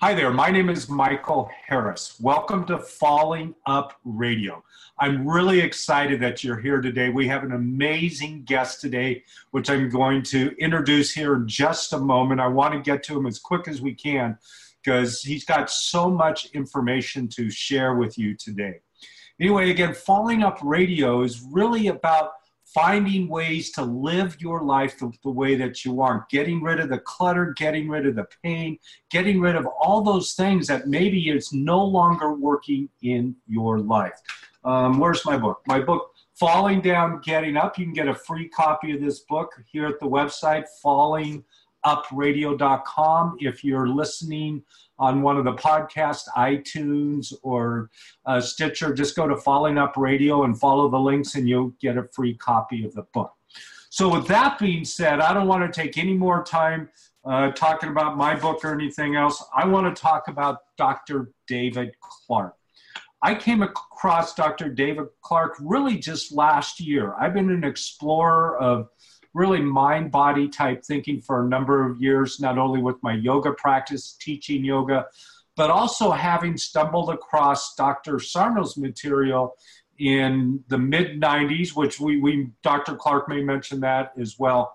Hi there, my name is Michael Harris. Welcome to Falling Up Radio. I'm really excited that you're here today. We have an amazing guest today, which I'm going to introduce here in just a moment. I want to get to him as quick as we can because he's got so much information to share with you today. Anyway, again, Falling Up Radio is really about finding ways to live your life the, the, way that you want, getting rid of the clutter, getting rid of the pain, getting rid of all those things that maybe it's no longer working in your life. Um, where's my book? My book, Falling Down, Getting Up. You can get a free copy of this book here at the website, fallingupradio.com. If you're listening on one of the podcasts, iTunes or uh, Stitcher, just go to Falling Up Radio and follow the links, and you'll get a free copy of the book. So, with that being said, I don't want to take any more time uh, talking about my book or anything else. I want to talk about Dr. David Clarke. I came across Dr. David Clarke really just last year. I've been an explorer of really mind body type thinking for a number of years, not only with my yoga practice, teaching yoga, but also having stumbled across Dr. Sarno's material in the mid 90s, which we, we, Dr. Clarke may mention that as well.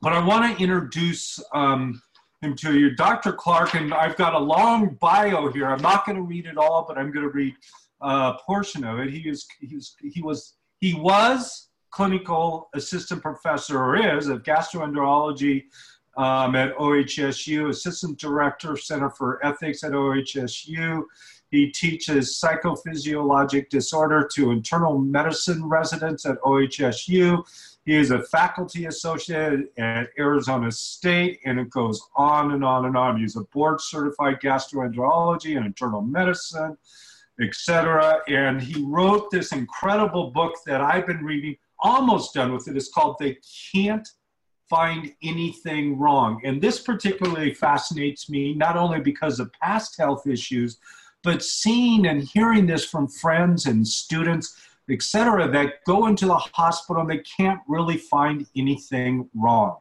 But I want to introduce um, him to you. Dr. Clarke, and I've got a long bio here. I'm not going to read it all, but I'm going to read a portion of it. He is, he was, he was, he was clinical assistant professor or is of gastroenterology um, at OHSU, assistant director, Center for Ethics at OHSU. He teaches psychophysiologic disorder to internal medicine residents at OHSU. He is a faculty associate at Arizona State, and it goes on and on and on. He's a board certified gastroenterology and internal medicine, etc. And he wrote this incredible book that I've been reading almost done with it. It's called They Can't Find Anything Wrong. And this particularly fascinates me, not only because of past health issues, but seeing and hearing this from friends and students, etc., that go into the hospital and they can't really find anything wrong.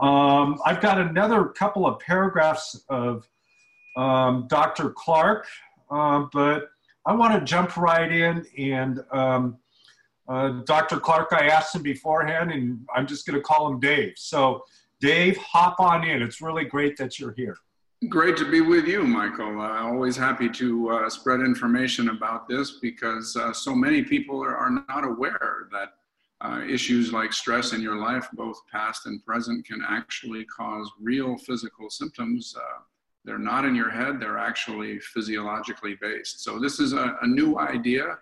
Um, I've got another couple of paragraphs of um, Dr. Clarke, uh, but I want to jump right in and um, uh, Dr. Clarke, I asked him beforehand, and I'm just going to call him Dave. So, Dave, hop on in. It's really great that you're here. Great to be with you, Michael. Uh, always happy to uh, spread information about this because uh, so many people are, are not aware that uh, issues like stress in your life, both past and present, can actually cause real physical symptoms. Uh, they're not in your head, they're actually physiologically based. So, this is a, a new idea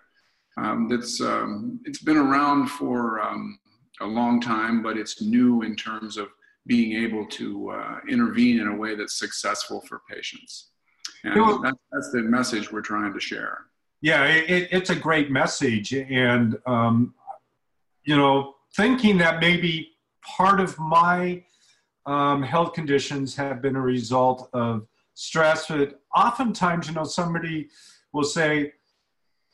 um, that's um, it's been around for um, a long time, but it's new in terms of being able to uh, intervene in a way that's successful for patients. And that's the message we're trying to share. Yeah, it, it's a great message, and um, you know, thinking that maybe part of my um, health conditions have been a result of stress, but oftentimes, you know, somebody will say,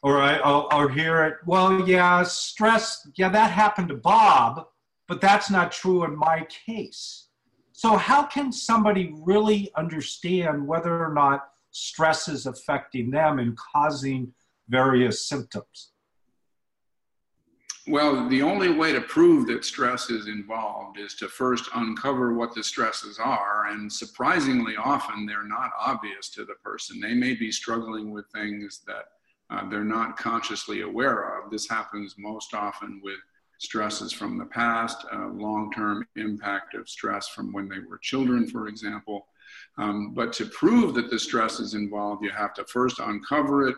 or I'll hear it. Well, yeah, stress. Yeah, that happened to Bob, but that's not true in my case. So, how can somebody really understand whether or not stress is affecting them and causing various symptoms? Well, the only way to prove that stress is involved is to first uncover what the stresses are. And surprisingly often, they're not obvious to the person. They may be struggling with things that uh, they're not consciously aware of. This happens most often with stresses from the past, uh, long term impact of stress from when they were children, for example. Um, but to prove that the stress is involved, you have to first uncover it,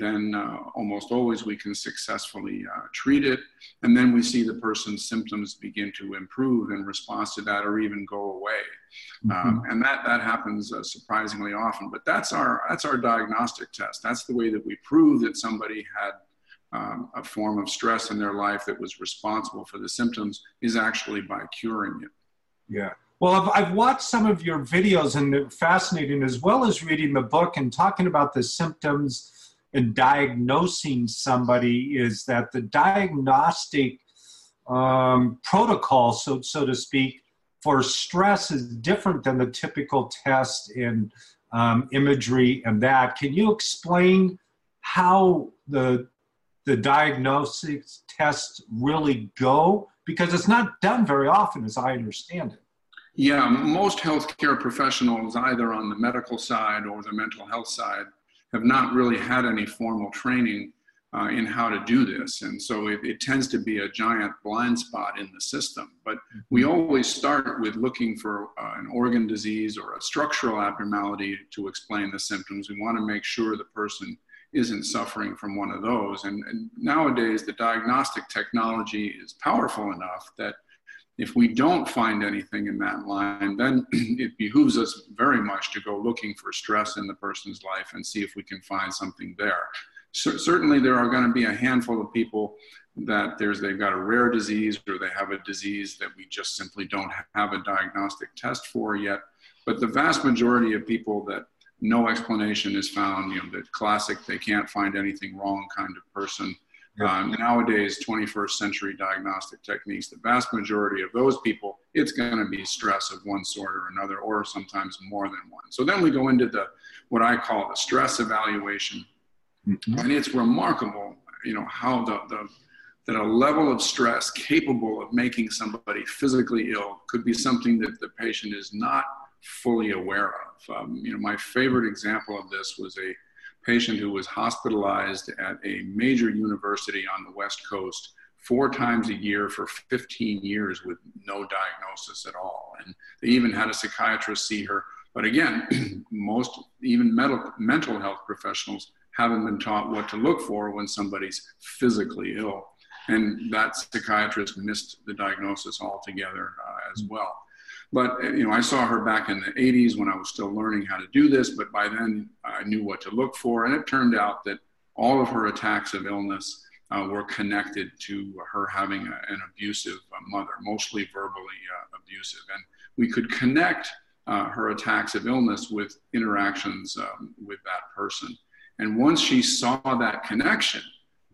then uh, almost always we can successfully uh, treat it. And then we see the person's symptoms begin to improve in response to that or even go away. Mm-hmm. Um, and that, that happens uh, surprisingly often. But that's our, that's our diagnostic test. That's the way that we prove that somebody had um, a form of stress in their life that was responsible for the symptoms is actually by curing it. Yeah. Well, I've, I've watched some of your videos and they're fascinating as well as reading the book and talking about the symptoms in diagnosing somebody is that the diagnostic um, protocol, so so to speak, for stress is different than the typical test in um, imagery and that. Can you explain how the the diagnostics tests really go? Because it's not done very often, as I understand it. Yeah, most healthcare professionals, either on the medical side or the mental health side, have not really had any formal training uh, in how to do this. And so it, it, tends to be a giant blind spot in the system. But we mm-hmm. always start with looking for uh, an organ disease or a structural abnormality to explain the symptoms. We want to make sure the person isn't suffering from one of those. And, and nowadays, the diagnostic technology is powerful enough that if we don't find anything in that line, then it behooves us very much to go looking for stress in the person's life and see if we can find something there. Certainly there are going to be a handful of people that there's they've got a rare disease or they have a disease that we just simply don't have a diagnostic test for yet. But the vast majority of people that no explanation is found you know the classic they can't find anything wrong kind of person um, nowadays 21st century diagnostic techniques the vast majority of those people it's going to be stress of one sort or another or sometimes more than one so then we go into the what i call the stress evaluation Mm-hmm. And it's remarkable, you know, how the, the that a level of stress capable of making somebody physically ill could be something that the patient is not fully aware of. Um, you know, my favorite example of this was a patient who was hospitalized at a major university on the West Coast four times a year for 15 years with no diagnosis at all. And they even had a psychiatrist see her. But again, most, even mental, mental health professionals haven't been taught what to look for when somebody's physically ill. And that psychiatrist missed the diagnosis altogether uh, as well. But you know, I saw her back in the 80s when I was still learning how to do this. But by then, I knew what to look for, and it turned out that all of her attacks of illness uh, were connected to her having a, an abusive uh, mother, mostly verbally uh, abusive, and we could connect uh, her attacks of illness with interactions um, with that person. And once she saw that connection,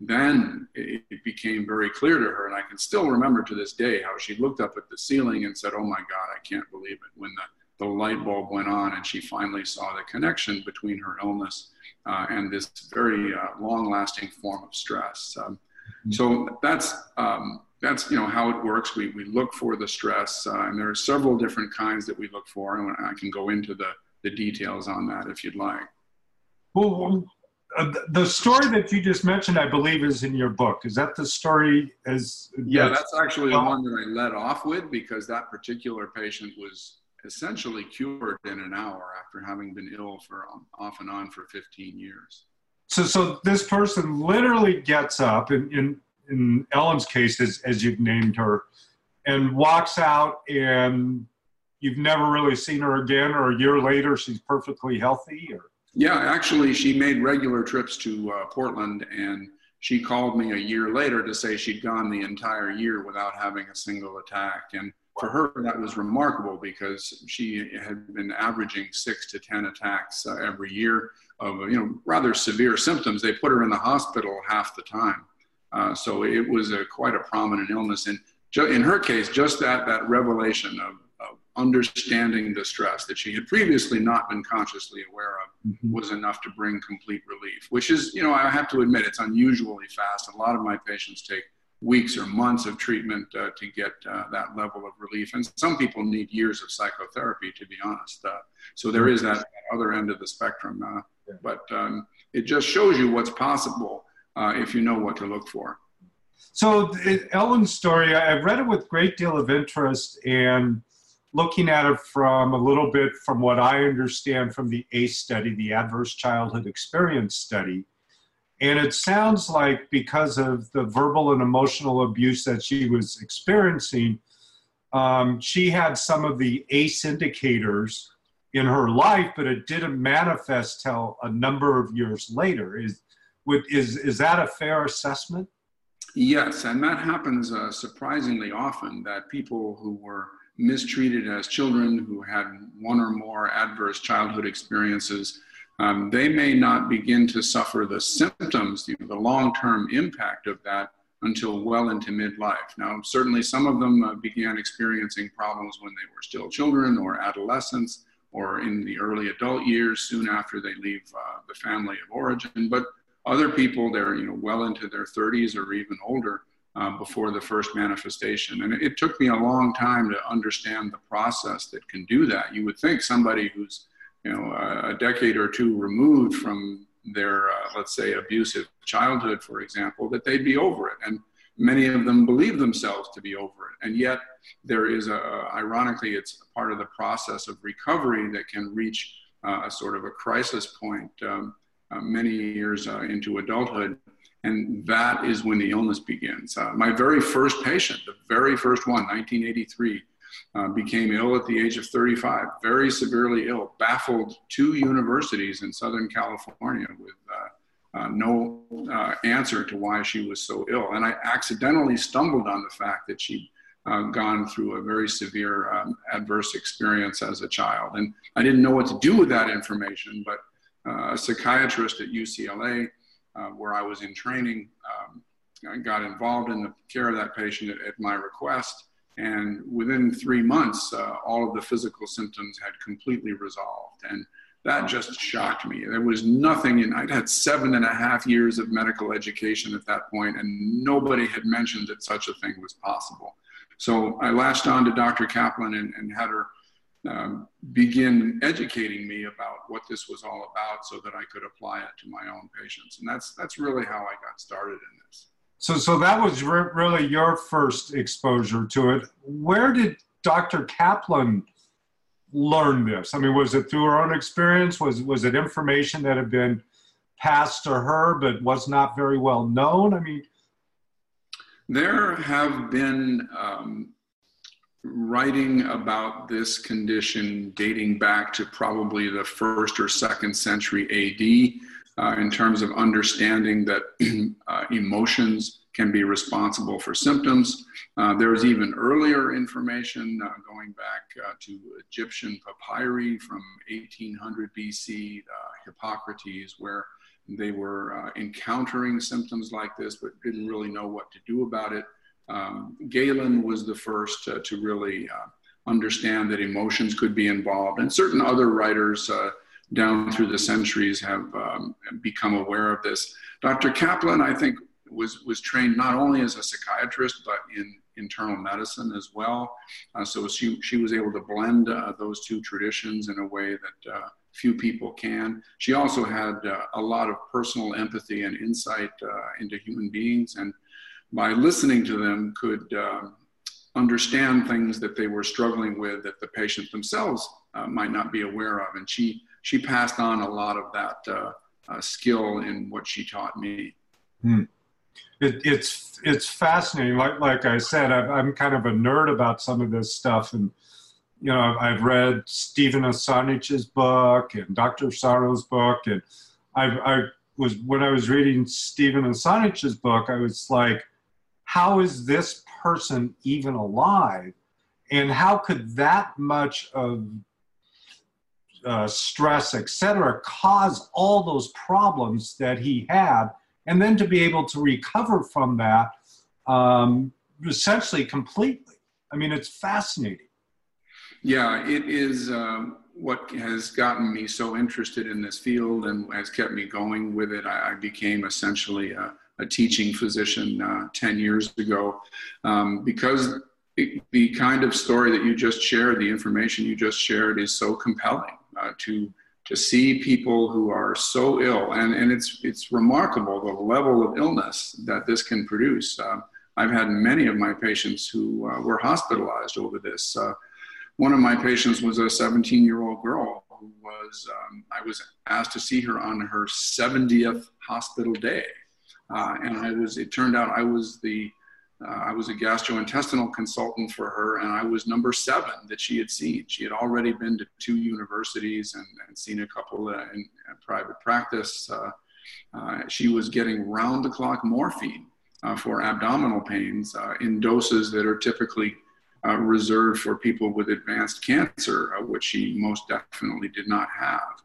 then it, became very clear to her. And I can still remember to this day how she looked up at the ceiling and said, Oh my God, I can't believe it. When the, the light bulb went on and she finally saw the connection between her illness uh, and this very uh, long lasting form of stress. Um, mm-hmm. so that's, um, that's you know how it works. We, we look for the stress, uh, and there are several different kinds that we look for, and I can go into the, the details on that if you'd like. Well, uh, the story that you just mentioned, I believe, is in your book. Is that the story? As yeah, that's actually the one that I led off with because that particular patient was essentially cured in an hour after having been ill for um, off and on for 15 years. So, so this person literally gets up, in in, in Ellen's case, as, as you've named her, and walks out, and you've never really seen her again, or a year later, she's perfectly healthy, or yeah, actually, she made regular trips to uh, Portland, and she called me a year later to say she'd gone the entire year without having a single attack. And for her, that was remarkable because she had been averaging six to 10 attacks uh, every year of, you know, rather severe symptoms. They put her in the hospital half the time. Uh, so it was a, quite a prominent illness. And in her case, just that, that revelation of understanding the stress that she had previously not been consciously aware of mm-hmm. was enough to bring complete relief, which is, you know, I have to admit, it's unusually fast. A lot of my patients take weeks or months of treatment uh, to get uh, that level of relief. And some people need years of psychotherapy, to be honest. Uh, so there is that other end of the spectrum. Uh, yeah. But um, it just shows you what's possible uh, if you know what to look for. So Ellen's story, I've read it with great deal of interest and looking at it from a little bit from what I understand from the ACE study, the Adverse Childhood Experience study. And it sounds like because of the verbal and emotional abuse that she was experiencing, um, she had some of the ACE indicators in her life, but it didn't manifest till a number of years later. Is, is, is that a fair assessment? Yes, and that happens uh, surprisingly often that people who were mistreated as children who had one or more adverse childhood experiences, um, they may not begin to suffer the symptoms, you know, the long term impact of that until well into midlife. Now, certainly some of them uh, began experiencing problems when they were still children or adolescents or in the early adult years, soon after they leave uh, the family of origin. But other people, they're you know well into their 30s or even older uh, before the first manifestation. And it, it, took me a long time to understand the process that can do that. You would think somebody who's you know a decade or two removed from their uh, let's say abusive childhood, for example, that they'd be over it. And many of them believe themselves to be over it. And yet, there is a, ironically, it's part of the process of recovery that can reach uh, a sort of a crisis point um, uh, many years uh, into adulthood. And that is when the illness begins. Uh, my very first patient, the very first one, 1983, uh, became ill at the age of 35, very severely ill, baffled two universities in Southern California with uh, uh, no uh, answer to why she was so ill. And I accidentally stumbled on the fact that she'd uh, gone through a very severe um, adverse experience as a child. And I didn't know what to do with that information, but a psychiatrist at UCLA, uh, where I was in training, um, I got involved in the care of that patient at, at my request. And within three months, uh, all of the physical symptoms had completely resolved. And that just shocked me. There was nothing in, I'd had seven and a half years of medical education at that point, and nobody had mentioned that such a thing was possible. So I latched on to Dr. Kaplan and, and had her um, begin educating me about what this was all about so that I could apply it to my own patients. And that's, that's really how I got started in this. So, so that was re- really your first exposure to it. Where did Dr. Kaplan learn this? I mean, was it through her own experience? Was was it information that had been passed to her but was not very well known? I mean, there have been um, writing about this condition dating back to probably the first or second century AD. Uh, in terms of understanding that uh, emotions can be responsible for symptoms. Uh, there is even earlier information uh, going back uh, to Egyptian papyri from 1800 BC, uh, Hippocrates, where they were encountering symptoms like this but didn't really know what to do about it. Um, Galen was the first to really understand that emotions could be involved, and certain other writers down through the centuries have um, become aware of this. Dr. Kaplan, I think, was was trained not only as a psychiatrist but in internal medicine as well. Uh, so she she was able to blend uh, those two traditions in a way that uh, few people can. She also had uh, a lot of personal empathy and insight uh, into human beings, and by listening to them, could um, understand things that they were struggling with that the patient themselves uh, might not be aware of. And she she passed on a lot of that skill in what she taught me. Hmm it, it's it's fascinating. Like like I said, i am kind of a nerd about some of this stuff, and you know I've read Steven Ozanich's book and Dr. Sarno's book, and I've, I was when I was reading Steven Ozanich's book, I was like, how is this person even alive, and how could that much of uh, stress, etc., cause all those problems that he had? and then to be able to recover from that um, essentially completely. I mean, it's fascinating. Yeah, it is um, what has gotten me so interested in this field and has kept me going with it. I, became essentially a, a teaching physician uh, 10 years ago um, because the kind of story that you just shared, the information you just shared, is so compelling uh, to to see people who are so ill, and, and it's, it's remarkable the level of illness that this can produce. Uh, I've had many of my patients who uh, were hospitalized over this. Uh, one of my patients was a 17 year old girl who was, um, I was asked to see her on her 70th hospital day. Uh, and I was, it turned out I was the uh, I was a gastrointestinal consultant for her, and I was number seven that she had seen. She had already been to two universities and, and seen a couple uh, in, in, private practice. Uh, uh she was getting round the clock morphine uh, for abdominal pains uh, in doses that are typically reserved for people with advanced cancer, which she most definitely did not have.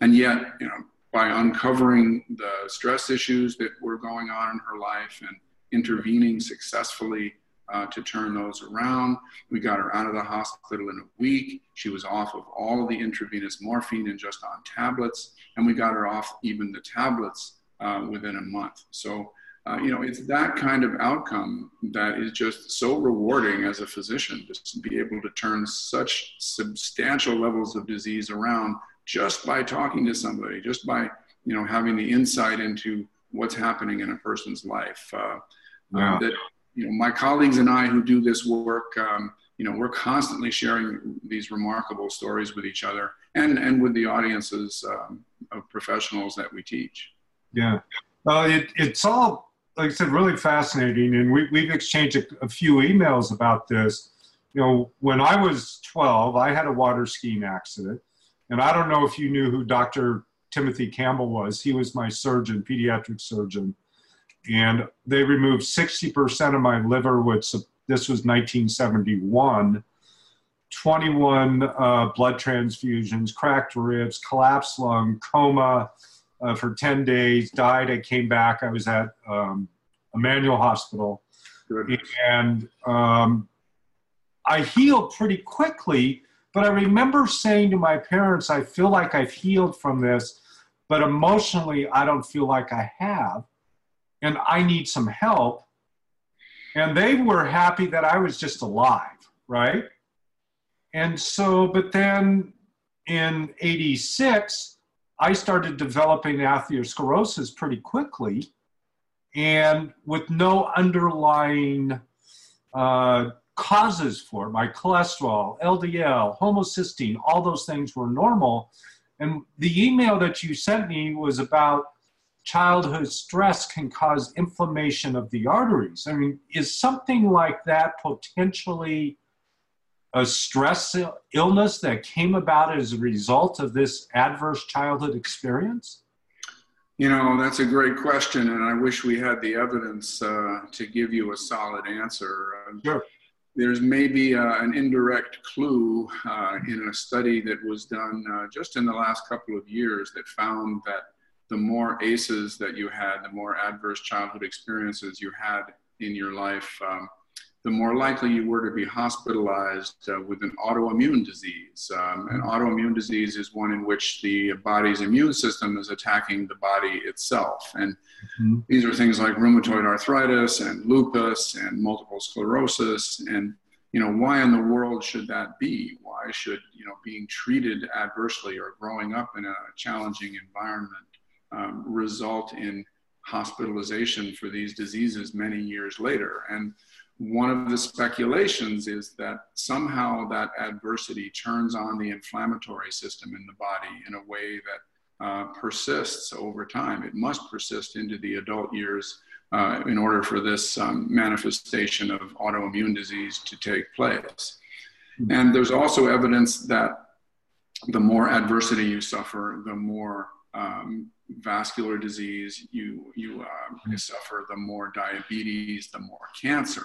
And yet, you know, by uncovering the stress issues that were going on in her life and intervening successfully uh, to turn those around. We got her out of the hospital in a week. She was off of all the intravenous morphine and just on tablets, and we got her off even the tablets uh, within a month. So, uh, you know, it's that kind of outcome that is just so rewarding as a physician to be able to turn such substantial levels of disease around just by talking to somebody, just by, you know, having the insight into what's happening in a person's life. Uh, wow. that you know, my colleagues and I who do this work, um, you know, we're constantly sharing these remarkable stories with each other and, and with the audiences um, of professionals that we teach. Yeah. Well, it, it's all, like I said, really fascinating. And we, we've exchanged a, a few emails about this. You know, when I was 12, I had a water skiing accident. And I don't know if you knew who Dr. Timothy Campbell was. He was my surgeon, pediatric surgeon and they removed 60% of my liver, which this was 1971. 21 uh, blood transfusions, cracked ribs, collapsed lung, coma uh, for 10 days, died. I came back. I was at um, Emanuel Hospital. Good. And um, I healed pretty quickly, but I remember saying to my parents, I feel like I've healed from this, but emotionally, I don't feel like I have and I need some help. And they were happy that I was just alive, right? And so, but then in 86, I started developing atherosclerosis pretty quickly and with no underlying uh, causes for. My cholesterol, LDL, homocysteine, all those things were normal. And the email that you sent me was about childhood stress can cause inflammation of the arteries. I mean, is something like that potentially a stress illness that came about as a result of this adverse childhood experience? You know, that's a great question, and I wish we had the evidence uh, to give you a solid answer. Sure. There's maybe uh, an indirect clue uh, in a study that was done uh, just in the last couple of years that found that the more ACEs that you had, the more adverse childhood experiences you had in your life, um, the more likely you were to be hospitalized uh, with an autoimmune disease. Um, an autoimmune disease is one in which the body's immune system is attacking the body itself. And mm-hmm. these are things like rheumatoid arthritis and lupus and multiple sclerosis. And, you know, why in the world should that be? Why should, you know, being treated adversely or growing up in a challenging environment um, result in hospitalization for these diseases many years later. And one of the speculations is that somehow that adversity turns on the inflammatory system in the body in a way that uh, persists over time. It must persist into the adult years uh, in order for this um, manifestation of autoimmune disease to take place. Mm-hmm. And there's also evidence that the more adversity you suffer, the more um, vascular disease you you, uh, you, suffer, the more diabetes, the more cancer.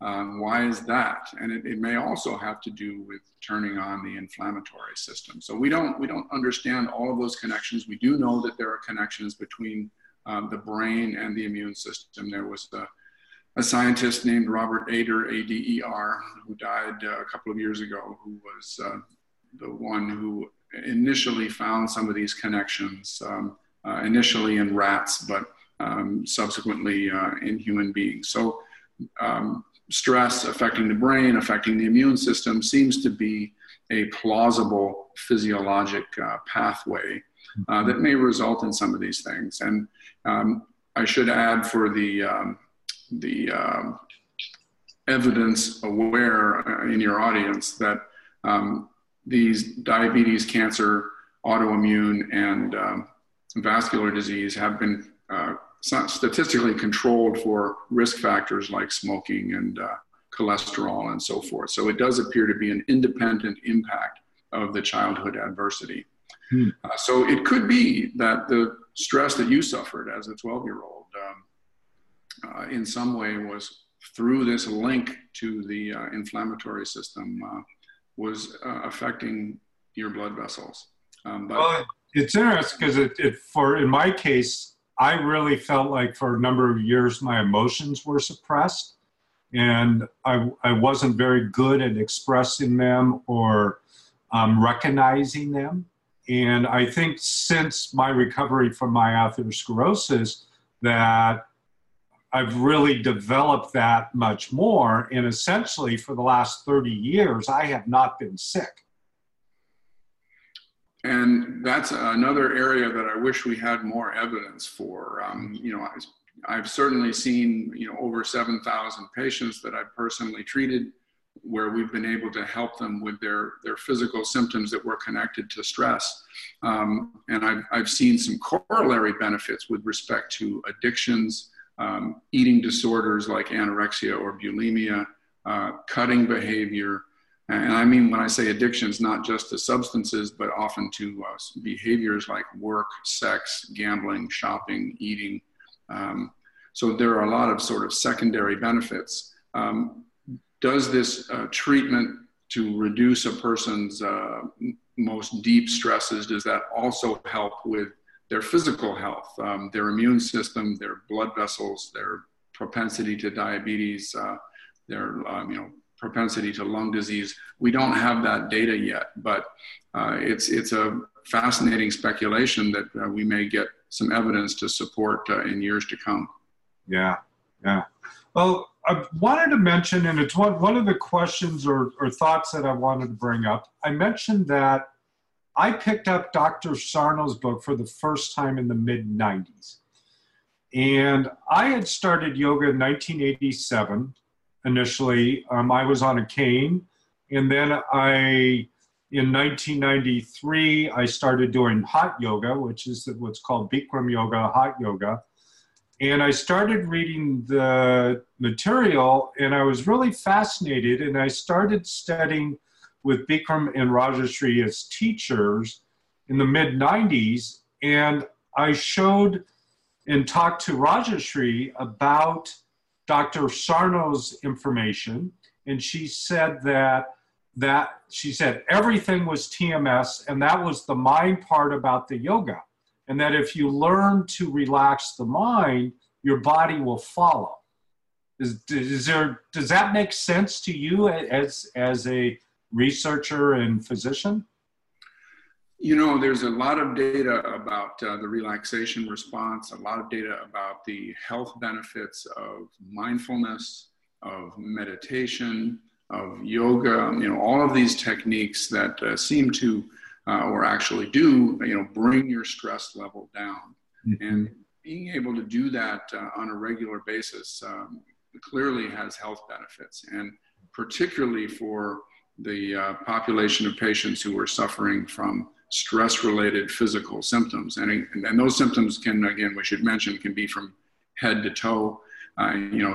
Um, why is that? And it, it, may also have to do with turning on the inflammatory system. So we don't we don't understand all of those connections. We do know that there are connections between um, the brain and the immune system. There was a, a scientist named Robert Ader, A-D-E-R, who died uh, a couple of years ago, who was uh, the one who initially found some of these connections. Um, uh, initially in rats, but um, subsequently uh, in human beings. So, um, stress affecting the brain, affecting the immune system seems to be a plausible physiologic uh, pathway uh, that may result in some of these things. And um, I should add for the um, the um, evidence aware uh, in your audience that um, these diabetes, cancer, autoimmune, and um, vascular disease have been uh, statistically controlled for risk factors like smoking and uh, cholesterol and so forth. So it does appear to be an independent impact of the childhood adversity. Hmm. Uh, so it could be that the stress that you suffered as a 12 year old um, uh, in some way was through this link to the uh, inflammatory system uh, was uh, affecting your blood vessels. Um, but well, it's interesting because it, it for in my case i really felt like for a number of years my emotions were suppressed and I, I wasn't very good at expressing them or um, recognizing them. And I think since my recovery from my atherosclerosis, that I've really developed that much more. And essentially, for the last 30 years, I have not been sick. And that's another area that I wish we had more evidence for. Um, you know, I've certainly seen, you know, over 7,000 patients that I've personally treated where we've been able to help them with their, their physical symptoms that were connected to stress. Um, and I've, I've seen some corollary benefits with respect to addictions, um, eating disorders like anorexia or bulimia, uh, cutting behavior. And I mean, when I say addictions, not just to substances, but often to uh, behaviors like work, sex, gambling, shopping, eating. Um, so there are a lot of sort of secondary benefits. Um, does this uh, treatment to reduce a person's uh, most deep stresses, does that also help with their physical health, um, their immune system, their blood vessels, their propensity to diabetes, uh, their um, you know propensity to lung disease. We don't have that data yet, but uh, it's it's a fascinating speculation that uh, we may get some evidence to support uh, in years to come. Yeah, yeah. Well, I wanted to mention, and it's one, one of the questions or, or thoughts that I wanted to bring up. I mentioned that I picked up Dr. Sarno's book for the first time in the mid 90s. And I had started yoga in 1987 initially. Um, I was on a cane. And then I, in 1993, I started doing hot yoga, which is what's called Bikram yoga, hot yoga and I started reading the material and I was really fascinated and I started studying with Bikram and Rajashree as teachers in the mid 90s and I showed and talked to Rajashree about Dr. Sarno's information and she said that that she said everything was TMS and that was the mind part about the yoga and that if you learn to relax the mind, your body will follow. Is, is there, does that make sense to you as, as a researcher and physician? You know, there's a lot of data about uh, the relaxation response, a lot of data about the health benefits of mindfulness, of meditation, of yoga, you know, all of these techniques that uh, seem to uh, or actually do, you know, bring your stress level down. Mm-hmm. And being able to do that uh, on a regular basis um, clearly has health benefits, and particularly for the uh, population of patients who are suffering from stress-related physical symptoms. And, and those symptoms can, again, we should mention, can be from head to toe. Uh, you know,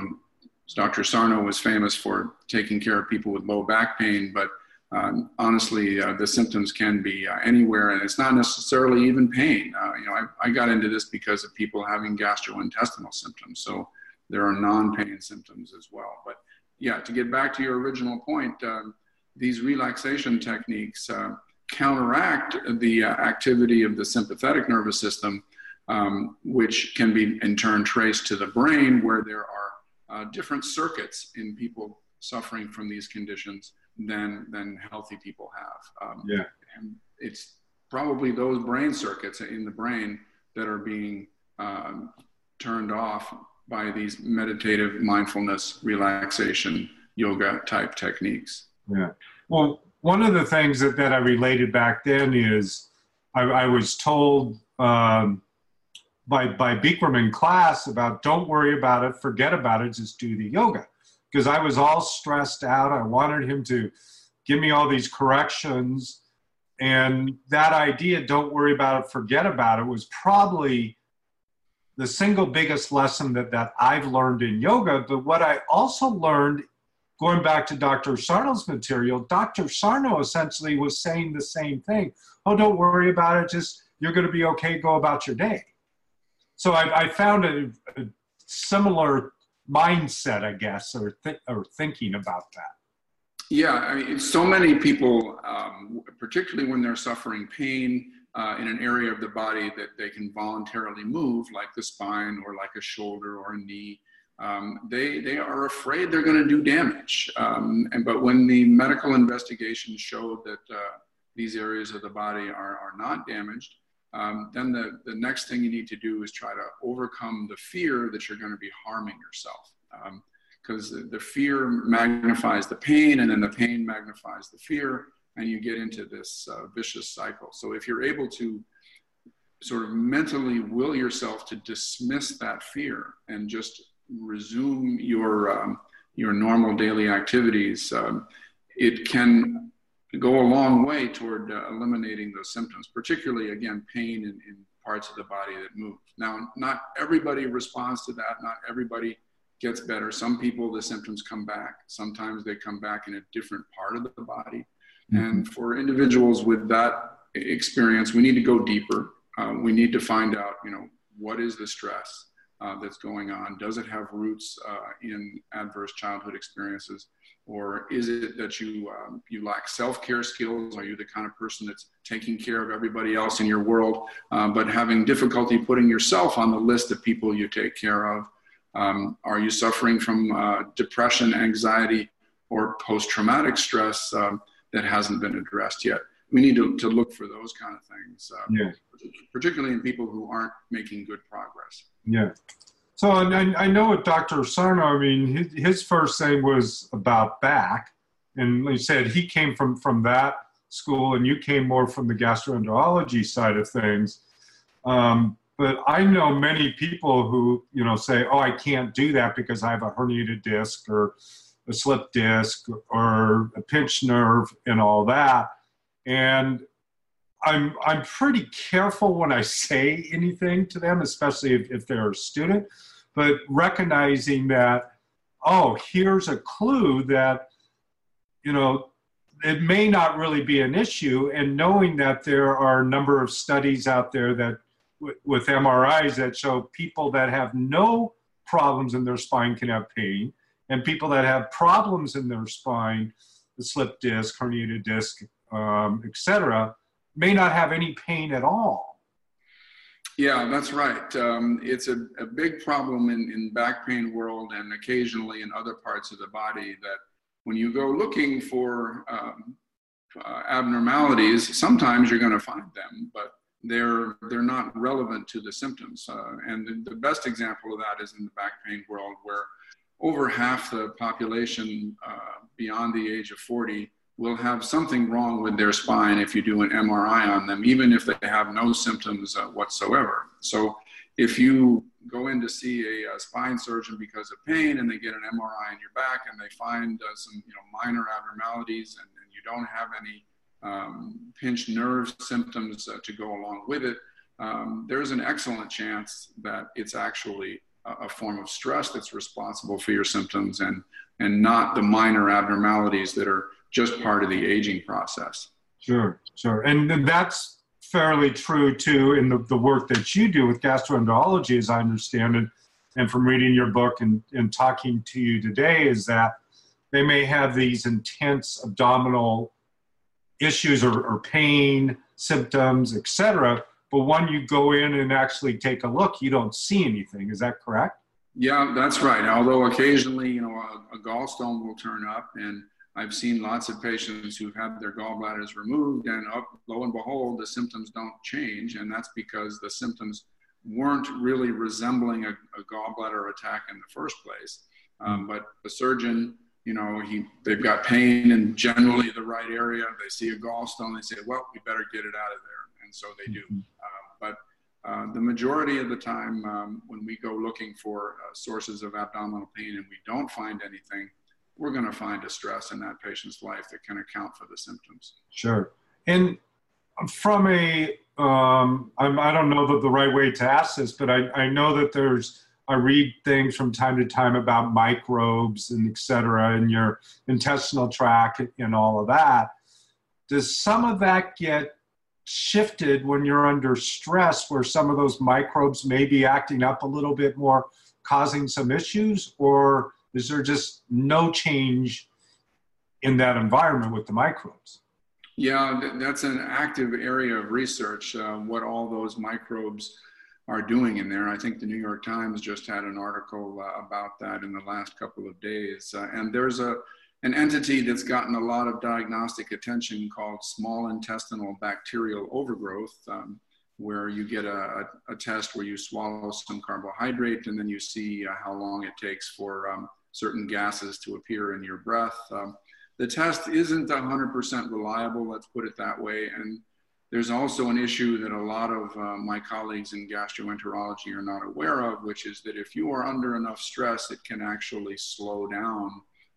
Dr. Sarno was famous for taking care of people with low back pain, but um, honestly, uh, the symptoms can be uh, anywhere, and it's not necessarily even pain. Uh, you know, I, I, got into this because of people having gastrointestinal symptoms, so there are non-pain symptoms as well. But yeah, to get back to your original point, um, these relaxation techniques uh, counteract the uh, activity of the sympathetic nervous system, um, which can be in turn traced to the brain, where there are uh, different circuits in people suffering from these conditions than than healthy people have. Um, yeah, and it's probably those brain circuits in the brain that are being um, turned off by these meditative mindfulness, relaxation, yoga type techniques. Yeah. Well, one of the things that, that I related back then is I, I was told um, by, by Bikram in class about don't worry about it, forget about it, just do the yoga because I was all stressed out. I wanted him to give me all these corrections. And that idea, don't worry about it, forget about it, was probably the single biggest lesson that, that I've learned in yoga. But what I also learned, going back to Dr. Sarno's material, Dr. Sarno essentially was saying the same thing. Oh, don't worry about it, just you're going to be okay, go about your day. So I, I found a, a similar mindset, I guess, or, th- or thinking about that? Yeah, I mean, so many people, um, particularly when they're suffering pain uh, in an area of the body that they can voluntarily move, like the spine or like a shoulder or a knee, um, they, they are afraid they're going to do damage. Um, and, but when the medical investigation showed that uh, these areas of the body are, are not damaged, um, then the, the next thing you need to do is try to overcome the fear that you're going to be harming yourself. Because um, the, the fear magnifies the pain, and then the pain magnifies the fear, and you get into this uh, vicious cycle. So if you're able to sort of mentally will yourself to dismiss that fear and just resume your um, your normal daily activities, um, it can go a long way toward uh, eliminating those symptoms, particularly again pain in, in parts of the body that move. Now, not everybody responds to that. Not everybody gets better. Some people the symptoms come back. Sometimes they come back in a different part of the body. Mm-hmm. And for individuals with that experience, we need to go deeper. Uh, we need to find out, you know, what is the stress? Uh, that's going on? Does it have roots uh, in adverse childhood experiences? Or is it that you, um, you lack self care skills? Are you the kind of person that's taking care of everybody else in your world, uh, but having difficulty putting yourself on the list of people you take care of? Um, are you suffering from uh, depression, anxiety, or post traumatic stress um, that hasn't been addressed yet? We need to, to look for those kind of things, uh, yeah. particularly in people who aren't making good progress. Yeah. So I, I know with Dr. Sarno, I mean, his, his first thing was about back. And he said he came from, from that school and you came more from the gastroenterology side of things. Um, but I know many people who, you know, say, oh, I can't do that because I have a herniated disc or a slip disc or a pinched nerve and all that. And I'm I'm pretty careful when I say anything to them, especially if, if they're a student, but recognizing that, oh, here's a clue that, you know, it may not really be an issue, and knowing that there are a number of studies out there that with MRIs that show people that have no problems in their spine can have pain, and people that have problems in their spine, the slip disc, herniated disc, um, etc., may not have any pain at all. Yeah, that's right. Um, it's a, a, big problem in, in back pain world and occasionally in other parts of the body that when you go looking for um, uh, abnormalities, sometimes you're going to find them, but they're they're not relevant to the symptoms. Uh, and the, the, best example of that is in the back pain world, where over half the population uh, beyond the age of 40 will have something wrong with their spine if you do an MRI on them, even if they have no symptoms uh, whatsoever. So if you go in to see a, a, spine surgeon because of pain and they get an MRI in your back and they find uh, some you know minor abnormalities and, and you don't have any um, pinched nerve symptoms uh, to go along with it, um, there's an excellent chance that it's actually a, a form of stress that's responsible for your symptoms and and not the minor abnormalities that are just part of the aging process. Sure, sure. And that's fairly true too in the, the work that you do with gastroenterology, as I understand it, and from reading your book and, and talking to you today, is that they may have these intense abdominal issues or, or pain, symptoms, etc. But when you go in and actually take a look, you don't see anything. Is that correct? Yeah, that's right. Although occasionally, you know, a, a gallstone will turn up and I've seen lots of patients who've had their gallbladders removed, and up, lo and behold, the symptoms don't change, and that's because the symptoms weren't really resembling a, a gallbladder attack in the first place. Um, but the surgeon, you know, he they've got pain in generally the right area. They see a gallstone, they say, "Well, we better get it out of there," and so they do. Uh, but uh, the majority of the time, um, when we go looking for uh, sources of abdominal pain and we don't find anything, we're going to find a stress in that patient's life that can account for the symptoms. Sure. And from a, um, don't know the, the right way to ask this, but I, I know that there's, I read things from time to time about microbes and et cetera in your intestinal tract and all of that. Does some of that get shifted when you're under stress where some of those microbes may be acting up a little bit more, causing some issues? Or is there just no change in that environment with the microbes? Yeah, that's an active area of research. Uh, what all those microbes are doing in there. I think the New York Times just had an article uh, about that in the last couple of days. Uh, and there's a an entity that's gotten a lot of diagnostic attention called small intestinal bacterial overgrowth, um, where you get a, a, test where you swallow some carbohydrate and then you see uh, how long it takes for um, certain gases to appear in your breath. Um, the test isn't 100% reliable, let's put it that way. And there's also an issue that a lot of uh, my colleagues in gastroenterology are not aware of, which is that if you are under enough stress, it can actually slow down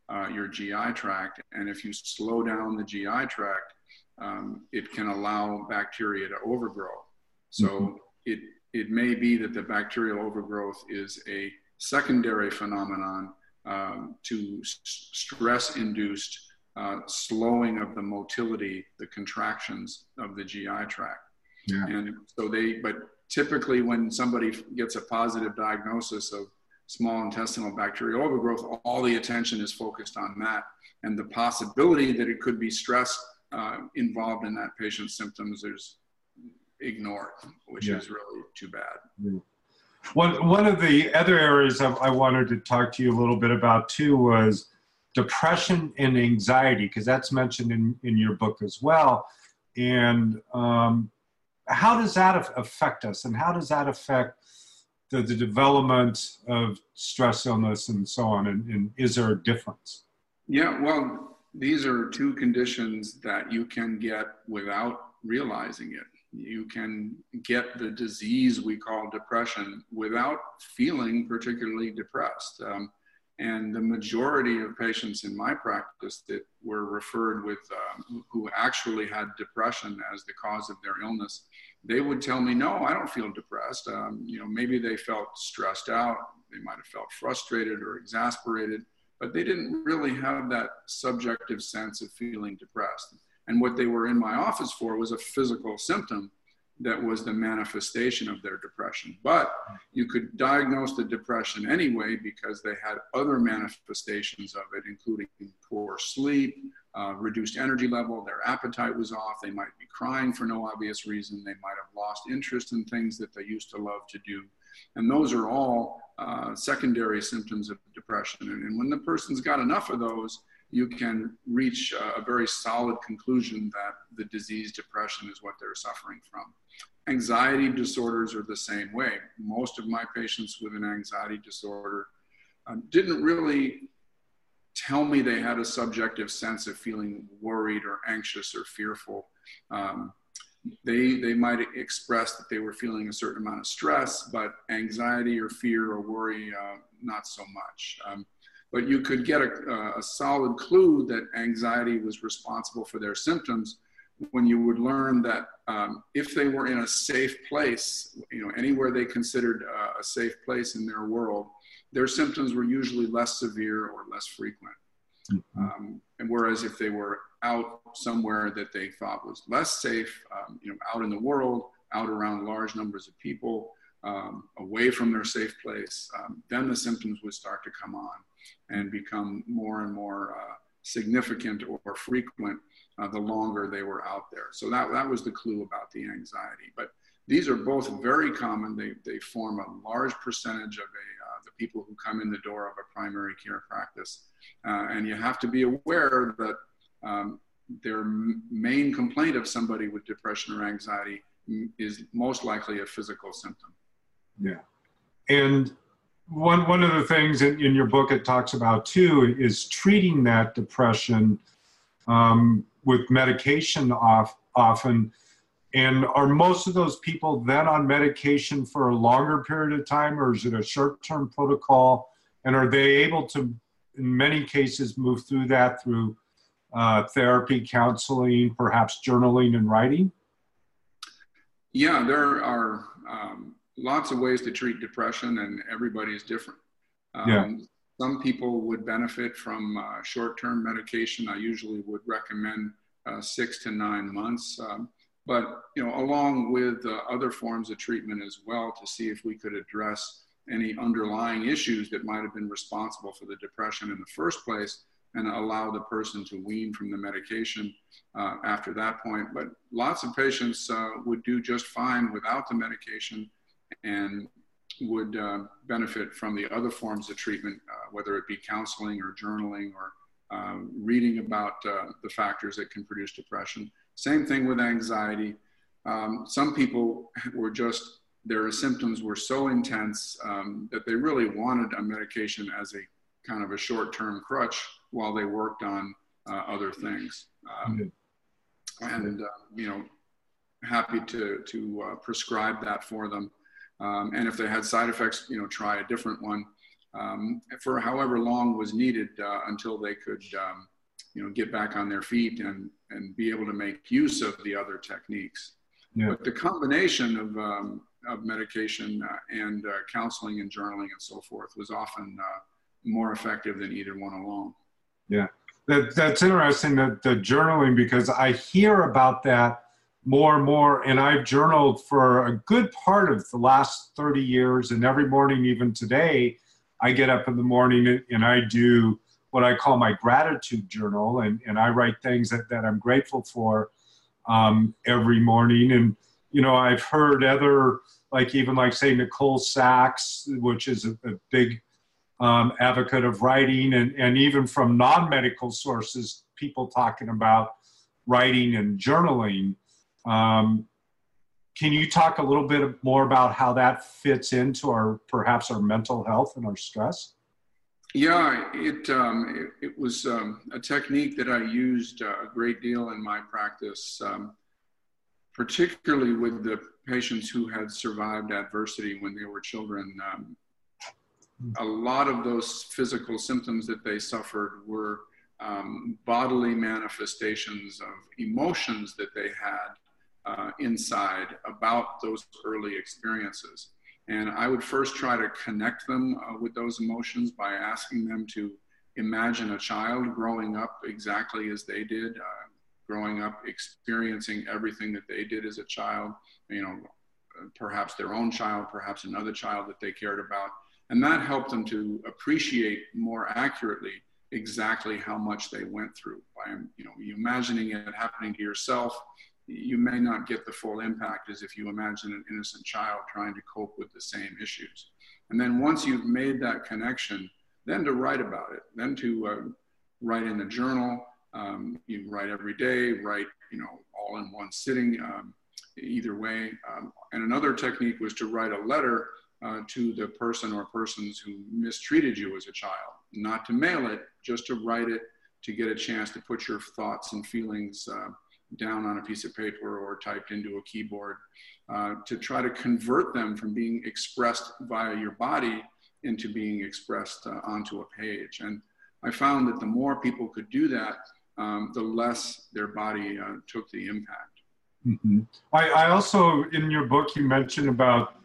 uh, your GI tract. And if you slow down the GI tract, um, it can allow bacteria to overgrow. So mm-hmm. it, it may be that the bacterial overgrowth is a secondary phenomenon um, to stress induced uh, slowing of the motility, the contractions of the GI tract. Yeah. And so they, but typically when somebody gets a positive diagnosis of small intestinal bacterial overgrowth, all the attention is focused on that. And the possibility that it could be stress uh, involved in that patient's symptoms is ignored, which yeah. is really too bad. Mm. One, one of the other areas I wanted to talk to you a little bit about too was depression and anxiety, because that's mentioned in, in your book as well. And um, how does that affect us? And how does that affect the, the development of stress illness and so on? And, and is there a difference? Yeah, well, these are two conditions that you can get without realizing it. You can get the disease we call depression without feeling particularly depressed. Um, and the majority of patients in my practice that were referred with, um, who actually had depression as the cause of their illness, they would tell me, no, I don't feel depressed. Um, you know, maybe they felt stressed out, they might have felt frustrated or exasperated, but they didn't really have that subjective sense of feeling depressed. And what they were in my office for was a physical symptom that was the manifestation of their depression. But you could diagnose the depression anyway because they had other manifestations of it, including poor sleep, uh, reduced energy level, their appetite was off, they might be crying for no obvious reason, they might have lost interest in things that they used to love to do. And those are all uh, secondary symptoms of depression. And, and when the person's got enough of those, you can reach a very solid conclusion that the disease depression is what they're suffering from. Anxiety disorders are the same way. Most of my patients with an anxiety disorder um, didn't really tell me they had a subjective sense of feeling worried or anxious or fearful. Um, they, they might express that they were feeling a certain amount of stress, but anxiety or fear or worry, uh, not so much. Um, but you could get a, a, solid clue that anxiety was responsible for their symptoms when you would learn that um, if they were in a safe place, you know, anywhere they considered uh, a safe place in their world, their symptoms were usually less severe or less frequent. Mm-hmm. Um, and whereas if they were out somewhere that they thought was less safe, um, you know, out in the world, out around large numbers of people, um, away from their safe place, um, then the symptoms would start to come on and become more and more uh, significant or frequent uh, the longer they were out there. So that, that was the clue about the anxiety. But these are both very common. They, they form a large percentage of a, uh, the people who come in the door of a primary care practice. Uh, and you have to be aware that um, their main complaint of somebody with depression or anxiety is most likely a physical symptom. Yeah. And one, one of the things in, in your book it talks about too is treating that depression um, with medication off, often. And are most of those people then on medication for a longer period of time, or is it a short term protocol? And are they able to, in many cases, move through that through uh, therapy, counseling, perhaps journaling and writing? Yeah, there are um, lots of ways to treat depression, and everybody is different. Um, yeah. Some people would benefit from uh, short-term medication. I usually would recommend uh, six to nine months. Um, but you know, along with uh, other forms of treatment as well, to see if we could address any underlying issues that might have been responsible for the depression in the first place, and allow the person to wean from the medication uh, after that point. But lots of patients uh, would do just fine without the medication and would uh, benefit from the other forms of treatment, uh, whether it be counseling or journaling or um, reading about uh, the factors that can produce depression. Same thing with anxiety. Um, some people were just, their symptoms were so intense um, that they really wanted a medication as a kind of a short term crutch while they worked on uh, other things. Um, and, uh, you know, happy to, to uh, prescribe that for them. Um, and if they had side effects, you know, try a different one um, for however long was needed uh, until they could, um, you know, get back on their feet and, and be able to make use of the other techniques. Yeah. But the combination of, um, of medication uh, and uh, counseling and journaling and so forth was often uh, more effective than either one alone. Yeah, that, that's interesting, that the journaling, because I hear about that more and more. And I've journaled for a good part of the last 30 years. And every morning, even today, I get up in the morning and I do what I call my gratitude journal. And, and I write things that, that I'm grateful for um, every morning. And, you know, I've heard other, like even like say Nicole Sachs, which is a, a big um, advocate of writing, and, and even from non medical sources, people talking about writing and journaling. Um, can you talk a little bit more about how that fits into our perhaps our mental health and our stress? Yeah, it um, it, it, was um, a technique that I used uh, a great deal in my practice, um, particularly with the patients who had survived adversity when they were children. Um, a lot of those physical symptoms that they suffered were um, bodily manifestations of emotions that they had uh, inside about those early experiences. And I would first try to connect them uh, with those emotions by asking them to imagine a child growing up exactly as they did, uh, growing up experiencing everything that they did as a child, you know, perhaps their own child, perhaps another child that they cared about. And that helped them to appreciate more accurately exactly how much they went through by, you know, imagining it happening to yourself you may not get the full impact as if you imagine an innocent child trying to cope with the same issues. And then once you've made that connection, then to write about it, then to uh, write in a journal. Um, you write every day, write, you know, all in one sitting, um, either way. Um, and another technique was to write a letter uh, to the person or persons who mistreated you as a child, not to mail it, just to write it, to get a chance to put your thoughts and feelings uh, down on a piece of paper or typed into a keyboard uh, to try to convert them from being expressed via your body into being expressed uh, onto a page. And I found that the more people could do that, um, the less their body uh, took the impact. Mm-hmm. I, I also, in your book, you mentioned about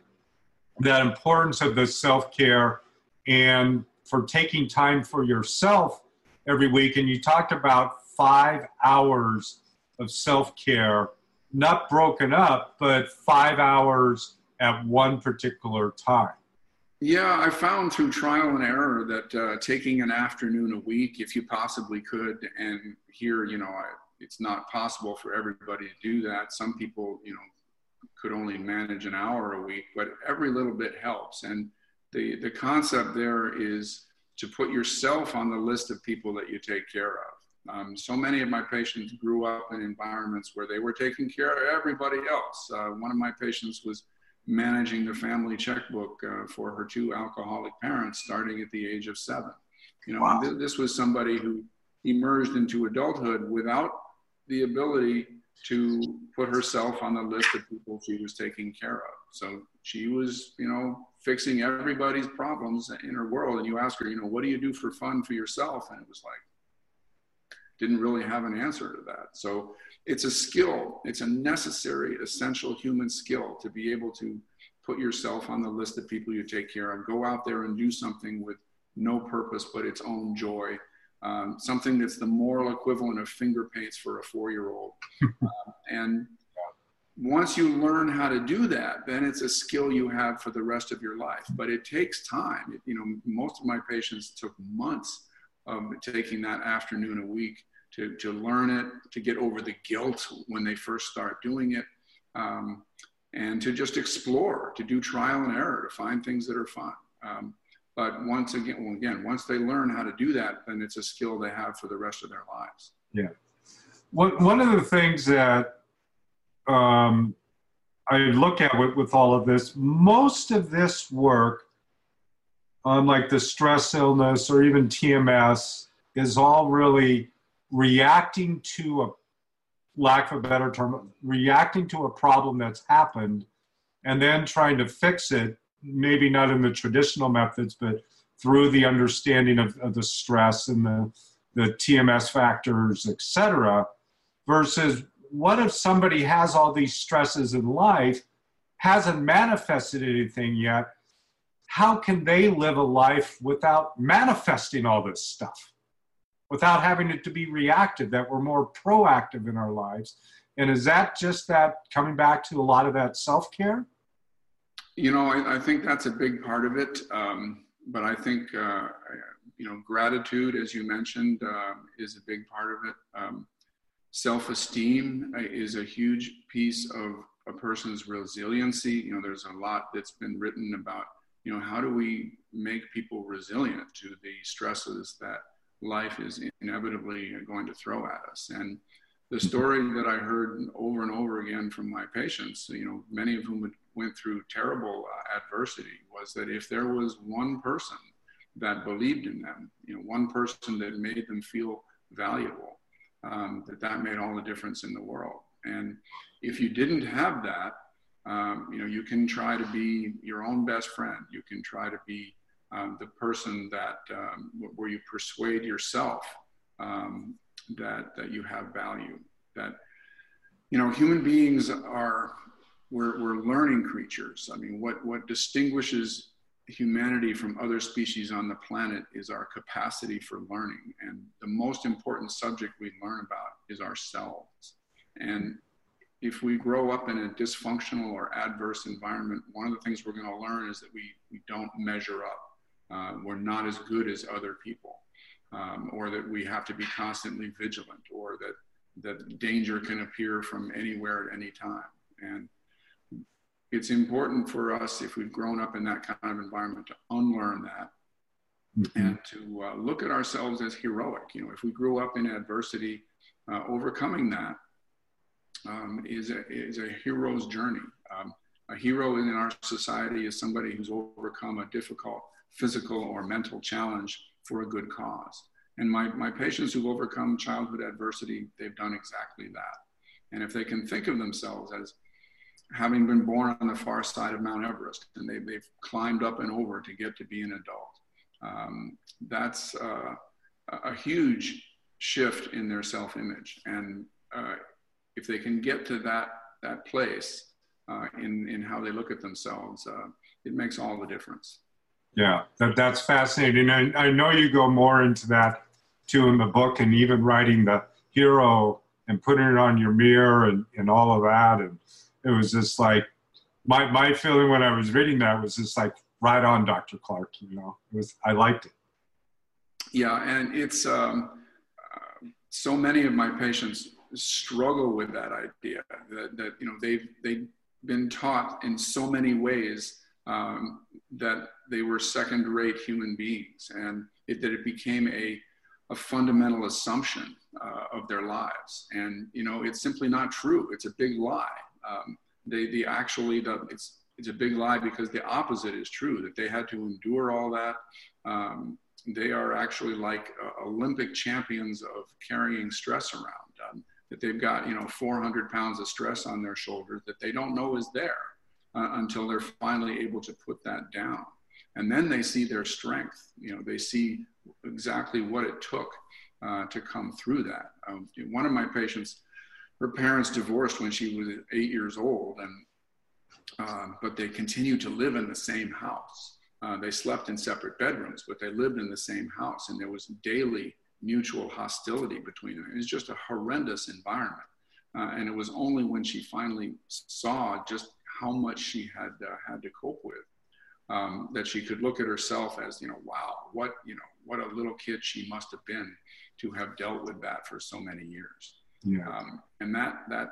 that importance of the self care and for taking time for yourself every week. And you talked about five hours of self care, not broken up, but five hours at one particular time? Yeah, I found through trial and error that uh, taking an afternoon a week, if you possibly could, and here, you know, I, it's not possible for everybody to do that. Some people, you know, could only manage an hour a week, but every little bit helps. And the, the concept there is to put yourself on the list of people that you take care of. Um, so many of my patients grew up in environments where they were taking care of everybody else. Uh, one of my patients was managing the family checkbook uh, for her two alcoholic parents starting at the age of seven. You know, wow. th- this was somebody who emerged into adulthood without the ability to put herself on the list of people she was taking care of. So she was, you know, fixing everybody's problems in her world. And you ask her, you know, what do you do for fun for yourself? And it was like, didn't really have an answer to that. So it's a skill, it's a necessary, essential human skill to be able to put yourself on the list of people you take care of. Go out there and do something with no purpose but its own joy. Um, something that's the moral equivalent of finger paints for a four year old. uh, and once you learn how to do that, then it's a skill you have for the rest of your life. But it takes time. It, you know, most of my patients took months of taking that afternoon a week to, to learn it, to get over the guilt when they first start doing it. Um, and to just explore, to do trial and error, to find things that are fun. Um, but once again, well, again, once they learn how to do that, then it's a skill they have for the rest of their lives. Yeah. One, one of the things that um, I look at with, with all of this, most of this work, unlike the stress illness or even TMS, is all really reacting to a lack of a better term, reacting to a problem that's happened and then trying to fix it maybe not in the traditional methods, but through the understanding of, of the stress and the, the TMS factors, et cetera, versus what if somebody has all these stresses in life, hasn't manifested anything yet? How can they live a life without manifesting all this stuff? Without having it to be reactive, that we're more proactive in our lives. And is that just that coming back to a lot of that self care? You know, I, I, think that's a big part of it. Um, but I think, uh, you know, gratitude, as you mentioned, uh, is a big part of it. Um, Self esteem uh, is a huge piece of a person's resiliency. You know, there's a lot that's been written about, you know, how do we make people resilient to the stresses that life is inevitably going to throw at us. And the story that I heard over and over again from my patients, you know, many of whom went through terrible uh, adversity, was that if there was one person that believed in them, you know, one person that made them feel valuable, um, that that made all the difference in the world. And if you didn't have that, um, you know, you can try to be your own best friend. You can try to be um, the person that um, where you persuade yourself um, that that you have value that you know human beings are we're, we're learning creatures. I mean what what distinguishes humanity from other species on the planet is our capacity for learning. And the most important subject we learn about is ourselves. And if we grow up in a dysfunctional or adverse environment one of the things we're going to learn is that we, we don't measure up uh, we're not as good as other people um, or that we have to be constantly vigilant, or that that danger can appear from anywhere at any time. And it's important for us, if we've grown up in that kind of environment, to unlearn that mm-hmm. and to uh, look at ourselves as heroic. You know, if we grew up in adversity, uh, overcoming that um, is a, is a hero's journey. Um, a hero in our society is somebody who's overcome a difficult physical or mental challenge for a good cause. And my, my patients who've overcome childhood adversity, they've done exactly that. And if they can think of themselves as having been born on the far side of Mount Everest and they, they've climbed up and over to get to be an adult, um, that's uh, a huge shift in their self image. And uh, if they can get to that, that place uh, in, in how they look at themselves, uh, it makes all the difference. Yeah, that, that's fascinating. I, I know you go more into that too in the book and even writing the hero and putting it on your mirror and, and all of that. And it was just like, my, my feeling when I was reading that was just like, right on Dr. Clarke, you know, it was, I liked it. Yeah. And it's, um, uh, so many of my patients struggle with that idea that, that you know, they've, they've been taught in so many ways um, that they were second rate human beings and it, that it became a, a fundamental assumption uh, of their lives. And, you know, it's simply not true. It's a big lie. Um, they, they actually, the, it's, it's a big lie because the opposite is true, that they had to endure all that. Um, they are actually like uh, Olympic champions of carrying stress around. Um, that they've got, you know, 400 pounds of stress on their shoulders that they don't know is there uh, until they're finally able to put that down. And then they see their strength. You know, they see exactly what it took uh, to come through that. Um, one of my patients, her parents divorced when she was eight years old, and uh, but they continued to live in the same house. Uh, they slept in separate bedrooms, but they lived in the same house, and there was daily mutual hostility between them. It was just a horrendous environment. Uh, and it was only when she finally saw just how much she had uh, had to cope with. Um, that she could look at herself as, you know, wow, what, you know, what a little kid she must have been to have dealt with that for so many years. Yeah. Um, and that, that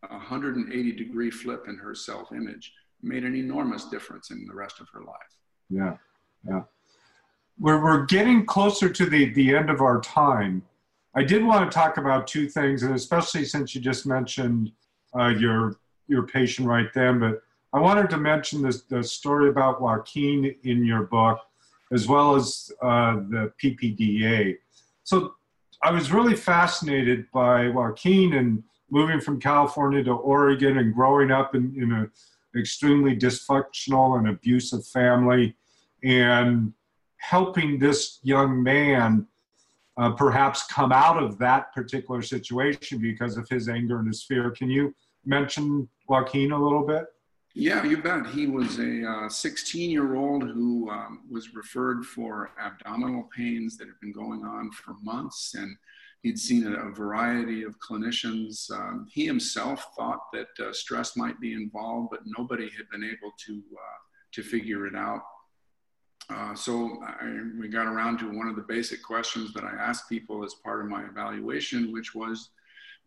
180 degree flip in her self image made an enormous difference in the rest of her life. Yeah, yeah. We're, we're getting closer to the, the end of our time. I did want to talk about two things, and especially since you just mentioned uh, your your patient right then, but I wanted to mention this the story about Joaquin in your book, as well as uh, the PPDA. So I was really fascinated by Joaquin and moving from California to Oregon and growing up in, in an extremely dysfunctional and abusive family and helping this young man uh, perhaps come out of that particular situation because of his anger and his fear. Can you mention Joaquin a little bit? Yeah, you bet. He was a 16 uh, year old who um, was referred for abdominal pains that had been going on for months. And he'd seen a, a variety of clinicians. Um, he himself thought that uh, stress might be involved, but nobody had been able to, uh, to figure it out. Uh, so I, we got around to one of the basic questions that I asked people as part of my evaluation, which was,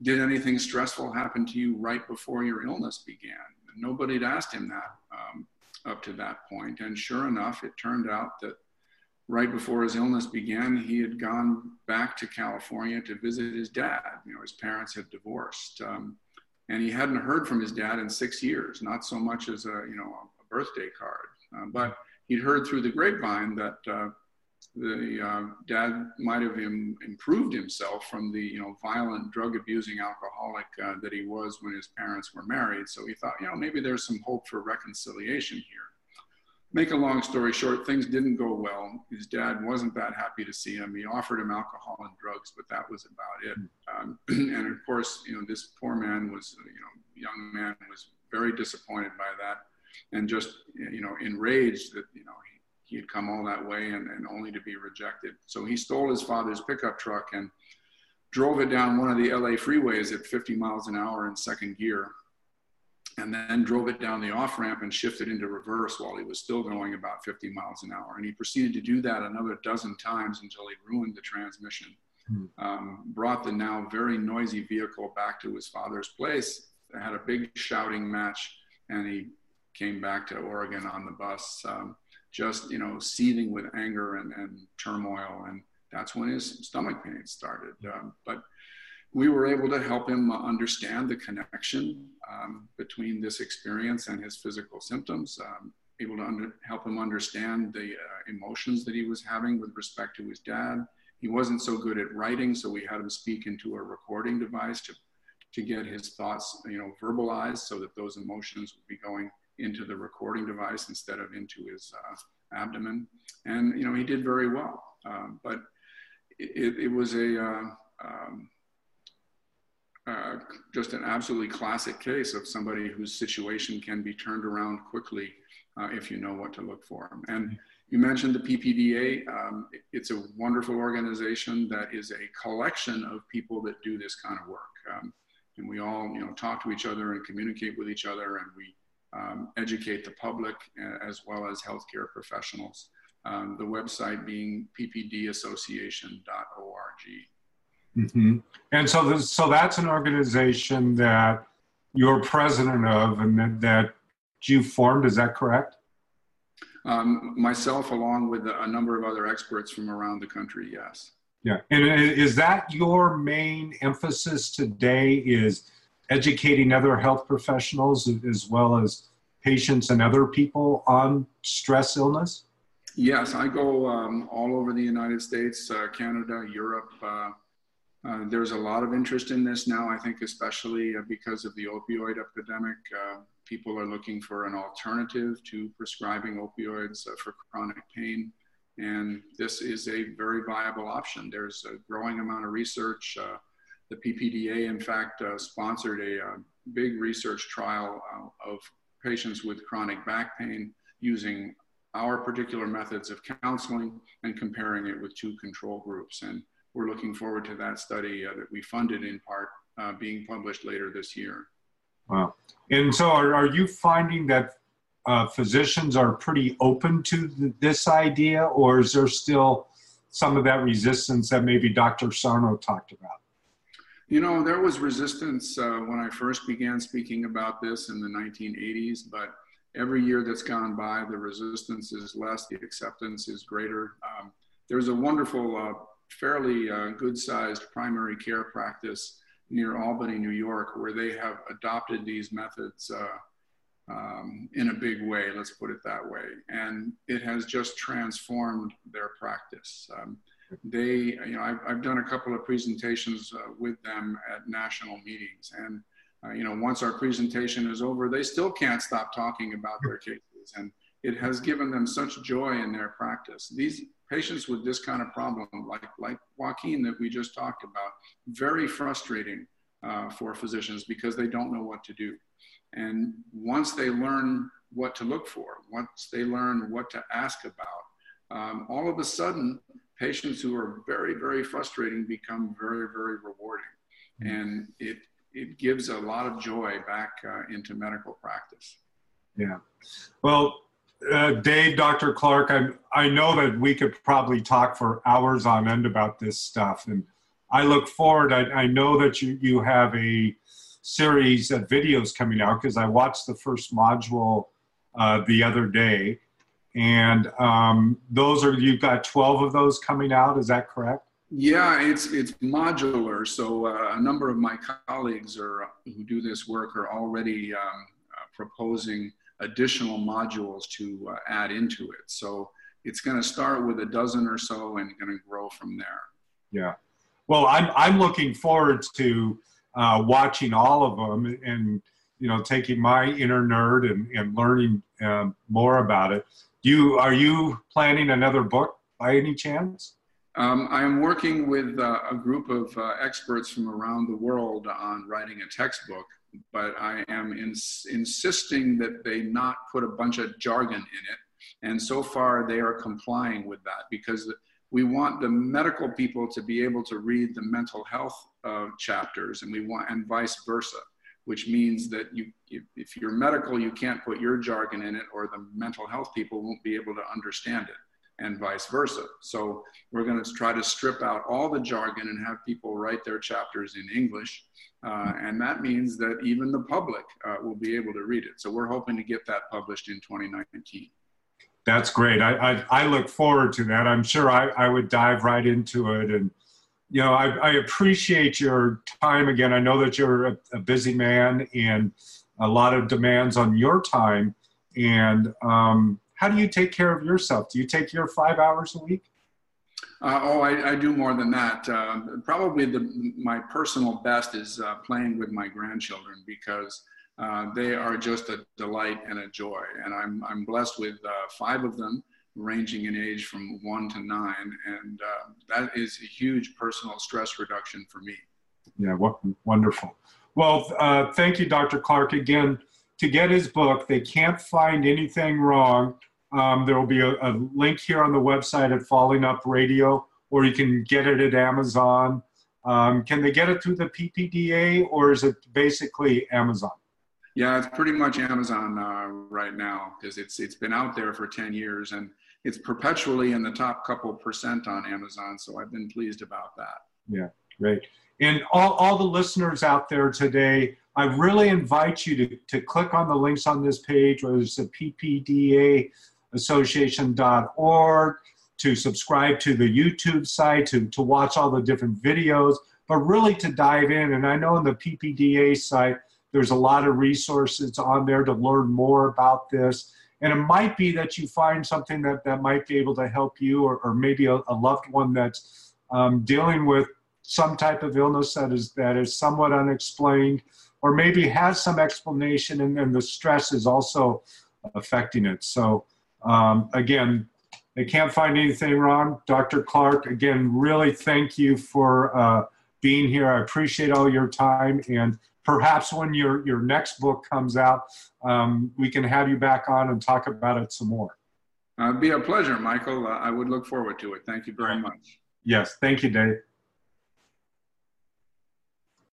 did anything stressful happen to you right before your illness began? And nobody had asked him that um, up to that point. And sure enough, it turned out that right before his illness began, he had gone back to California to visit his dad. You know, his parents had divorced. Um, and he hadn't heard from his dad in six years, not so much as a, you know, a birthday card. Uh, but he'd heard through the grapevine that uh, the uh, dad might have Im- improved himself from the you know violent drug abusing alcoholic uh, that he was when his parents were married. So he thought, you know, maybe there's some hope for reconciliation here. Make a long story short, things didn't go well. His dad wasn't that happy to see him. He offered him alcohol and drugs, but that was about it. Um, and of course, you know, this poor man was, you know, young man was very disappointed by that and just you know enraged that you know he, he had come all that way and, and only to be rejected. So he stole his father's pickup truck and drove it down one of the LA freeways at 50 miles an hour in second gear, and then drove it down the off ramp and shifted into reverse while he was still going about 50 miles an hour. And he proceeded to do that another dozen times until he ruined the transmission. Hmm. Um, brought the now very noisy vehicle back to his father's place. Had a big shouting match, and he came back to Oregon on the bus, um, just you know seething with anger and, and turmoil, and that's when his stomach pain started. Um, but we were able to help him understand the connection um, between this experience and his physical symptoms. Um, able to under, help him understand the uh, emotions that he was having with respect to his dad. He wasn't so good at writing, so we had him speak into a recording device to to get his thoughts, you know, verbalized so that those emotions would be going into the recording device instead of into his uh, abdomen. And, you know, he did very well. Um, but it, it, was a, uh, um, uh, just an absolutely classic case of somebody whose situation can be turned around quickly uh, if you know what to look for. And you mentioned the PPDA. Um, it's a wonderful organization that is a collection of people that do this kind of work. Um, and we all, you know, talk to each other and communicate with each other, and we um, educate the public uh, as well as healthcare professionals. Um, the website being ppdassociation.org. Mm-hmm. And so, this, so that's an organization that you're president of and that, that you formed. Is that correct? Um, myself, along with a number of other experts from around the country. Yes. Yeah, and is that your main emphasis today? Is educating other health professionals as well as patients and other people on stress illness? Yes, I go um, all over the United States, uh, Canada, Europe. Uh, uh, there's a lot of interest in this now, I think, especially uh, because of the opioid epidemic. Uh, people are looking for an alternative to prescribing opioids uh, for chronic pain. And this is a very viable option. There's a growing amount of research the PPDA, in fact, uh, sponsored a, uh, big research trial uh, of patients with chronic back pain using our particular methods of counseling and comparing it with two control groups. And we're looking forward to that study uh, that we funded in part being published later this year. Wow. And so are, are you finding that uh, physicians are pretty open to th- this idea, or is there still some of that resistance that maybe Dr. Sarno talked about? You know, there was resistance uh, when I first began speaking about this in the 1980s, but every year that's gone by, the resistance is less, the acceptance is greater. Um, there's a wonderful, uh, fairly uh, good sized primary care practice near Albany, New York, where they have adopted these methods uh, um, in a big way, let's put it that way. And it has just transformed their practice. Um, they, you know, I've, I've done a couple of presentations uh, with them at national meetings. And, uh, you know, once our presentation is over, they still can't stop talking about their cases. And it has given them such joy in their practice. These patients with this kind of problem, like, like Joaquin that we just talked about, very frustrating uh, for physicians because they don't know what to do. And once they learn what to look for, once they learn what to ask about, um, all of a sudden patients who are very, very frustrating become very, very rewarding. Mm-hmm. And it, it gives a lot of joy back uh, into medical practice. Yeah. Well, uh, Dave, Dr. Clarke, I, I know that we could probably talk for hours on end about this stuff. And I look forward, I, I know that you, you have a series of videos coming out because I watched the first module uh, the other day and um, those are you've got 12 of those coming out is that correct? Yeah it's it's modular. So uh, a number of my colleagues are who do this work are already um, uh, proposing additional modules to uh, add into it. So it's going to start with a dozen or so and going to grow from there. Yeah. Well i'm, I'm looking forward to uh, watching all of them and you know taking my inner nerd and, and learning um, more about it you are you planning another book by any chance? Um, I am working with uh, a group of uh, experts from around the world on writing a textbook, but I am ins- insisting that they not put a bunch of jargon in it. And so far, they are complying with that because we want the medical people to be able to read the mental health uh, chapters, and we want and vice versa which means that you, if you're medical, you can't put your jargon in it, or the mental health people won't be able to understand it, and vice versa. So we're going to try to strip out all the jargon and have people write their chapters in English, uh, and that means that even the public uh, will be able to read it. So we're hoping to get that published in 2019. That's great. I, I, I look forward to that. I'm sure I, I would dive right into it and you know, I, I, appreciate your time again. I know that you're a, a, busy man and a lot of demands on your time. And um, how do you take care of yourself? Do you take your five hours a week? Uh, oh, I, I, do more than that. Uh, probably the, my personal best is uh, playing with my grandchildren because uh, they are just a delight and a joy. And I'm, I'm blessed with uh, five of them ranging in age from one to nine. And uh, that is a huge personal stress reduction for me. Yeah, what, wonderful. Well, uh, thank you, Dr. Clarke. Again, to get his book, They Can't Find Anything Wrong. Um, there will be a, a, link here on the website at Falling Up Radio, or you can get it at Amazon. Um, can they get it through the PPDA, or is it basically Amazon? Yeah, it's pretty much Amazon uh, right now because it's it's been out there for ten years, and it's perpetually in the top couple percent on Amazon. So I've been pleased about that. Yeah, great. And all, all the listeners out there today, I really invite you to, to click on the links on this page, whether it's the PPDA association.org, to subscribe to the YouTube site, to, to watch all the different videos, but really to dive in. And I know on the PPDA site, there's a lot of resources on there to learn more about this. And it might be that you find something that, that might be able to help you, or, or maybe a, a loved one that's um, dealing with some type of illness that is that is somewhat unexplained, or maybe has some explanation, and, and the stress is also affecting it. So um, again, they can't find anything wrong. Dr. Clarke, again, really thank you for uh, being here. I appreciate all your time and perhaps when your, your next book comes out, um, we can have you back on and talk about it some more. Uh, it'd be a pleasure, Michael. Uh, I would look forward to it. Thank you very much. Yes, thank you, Dave.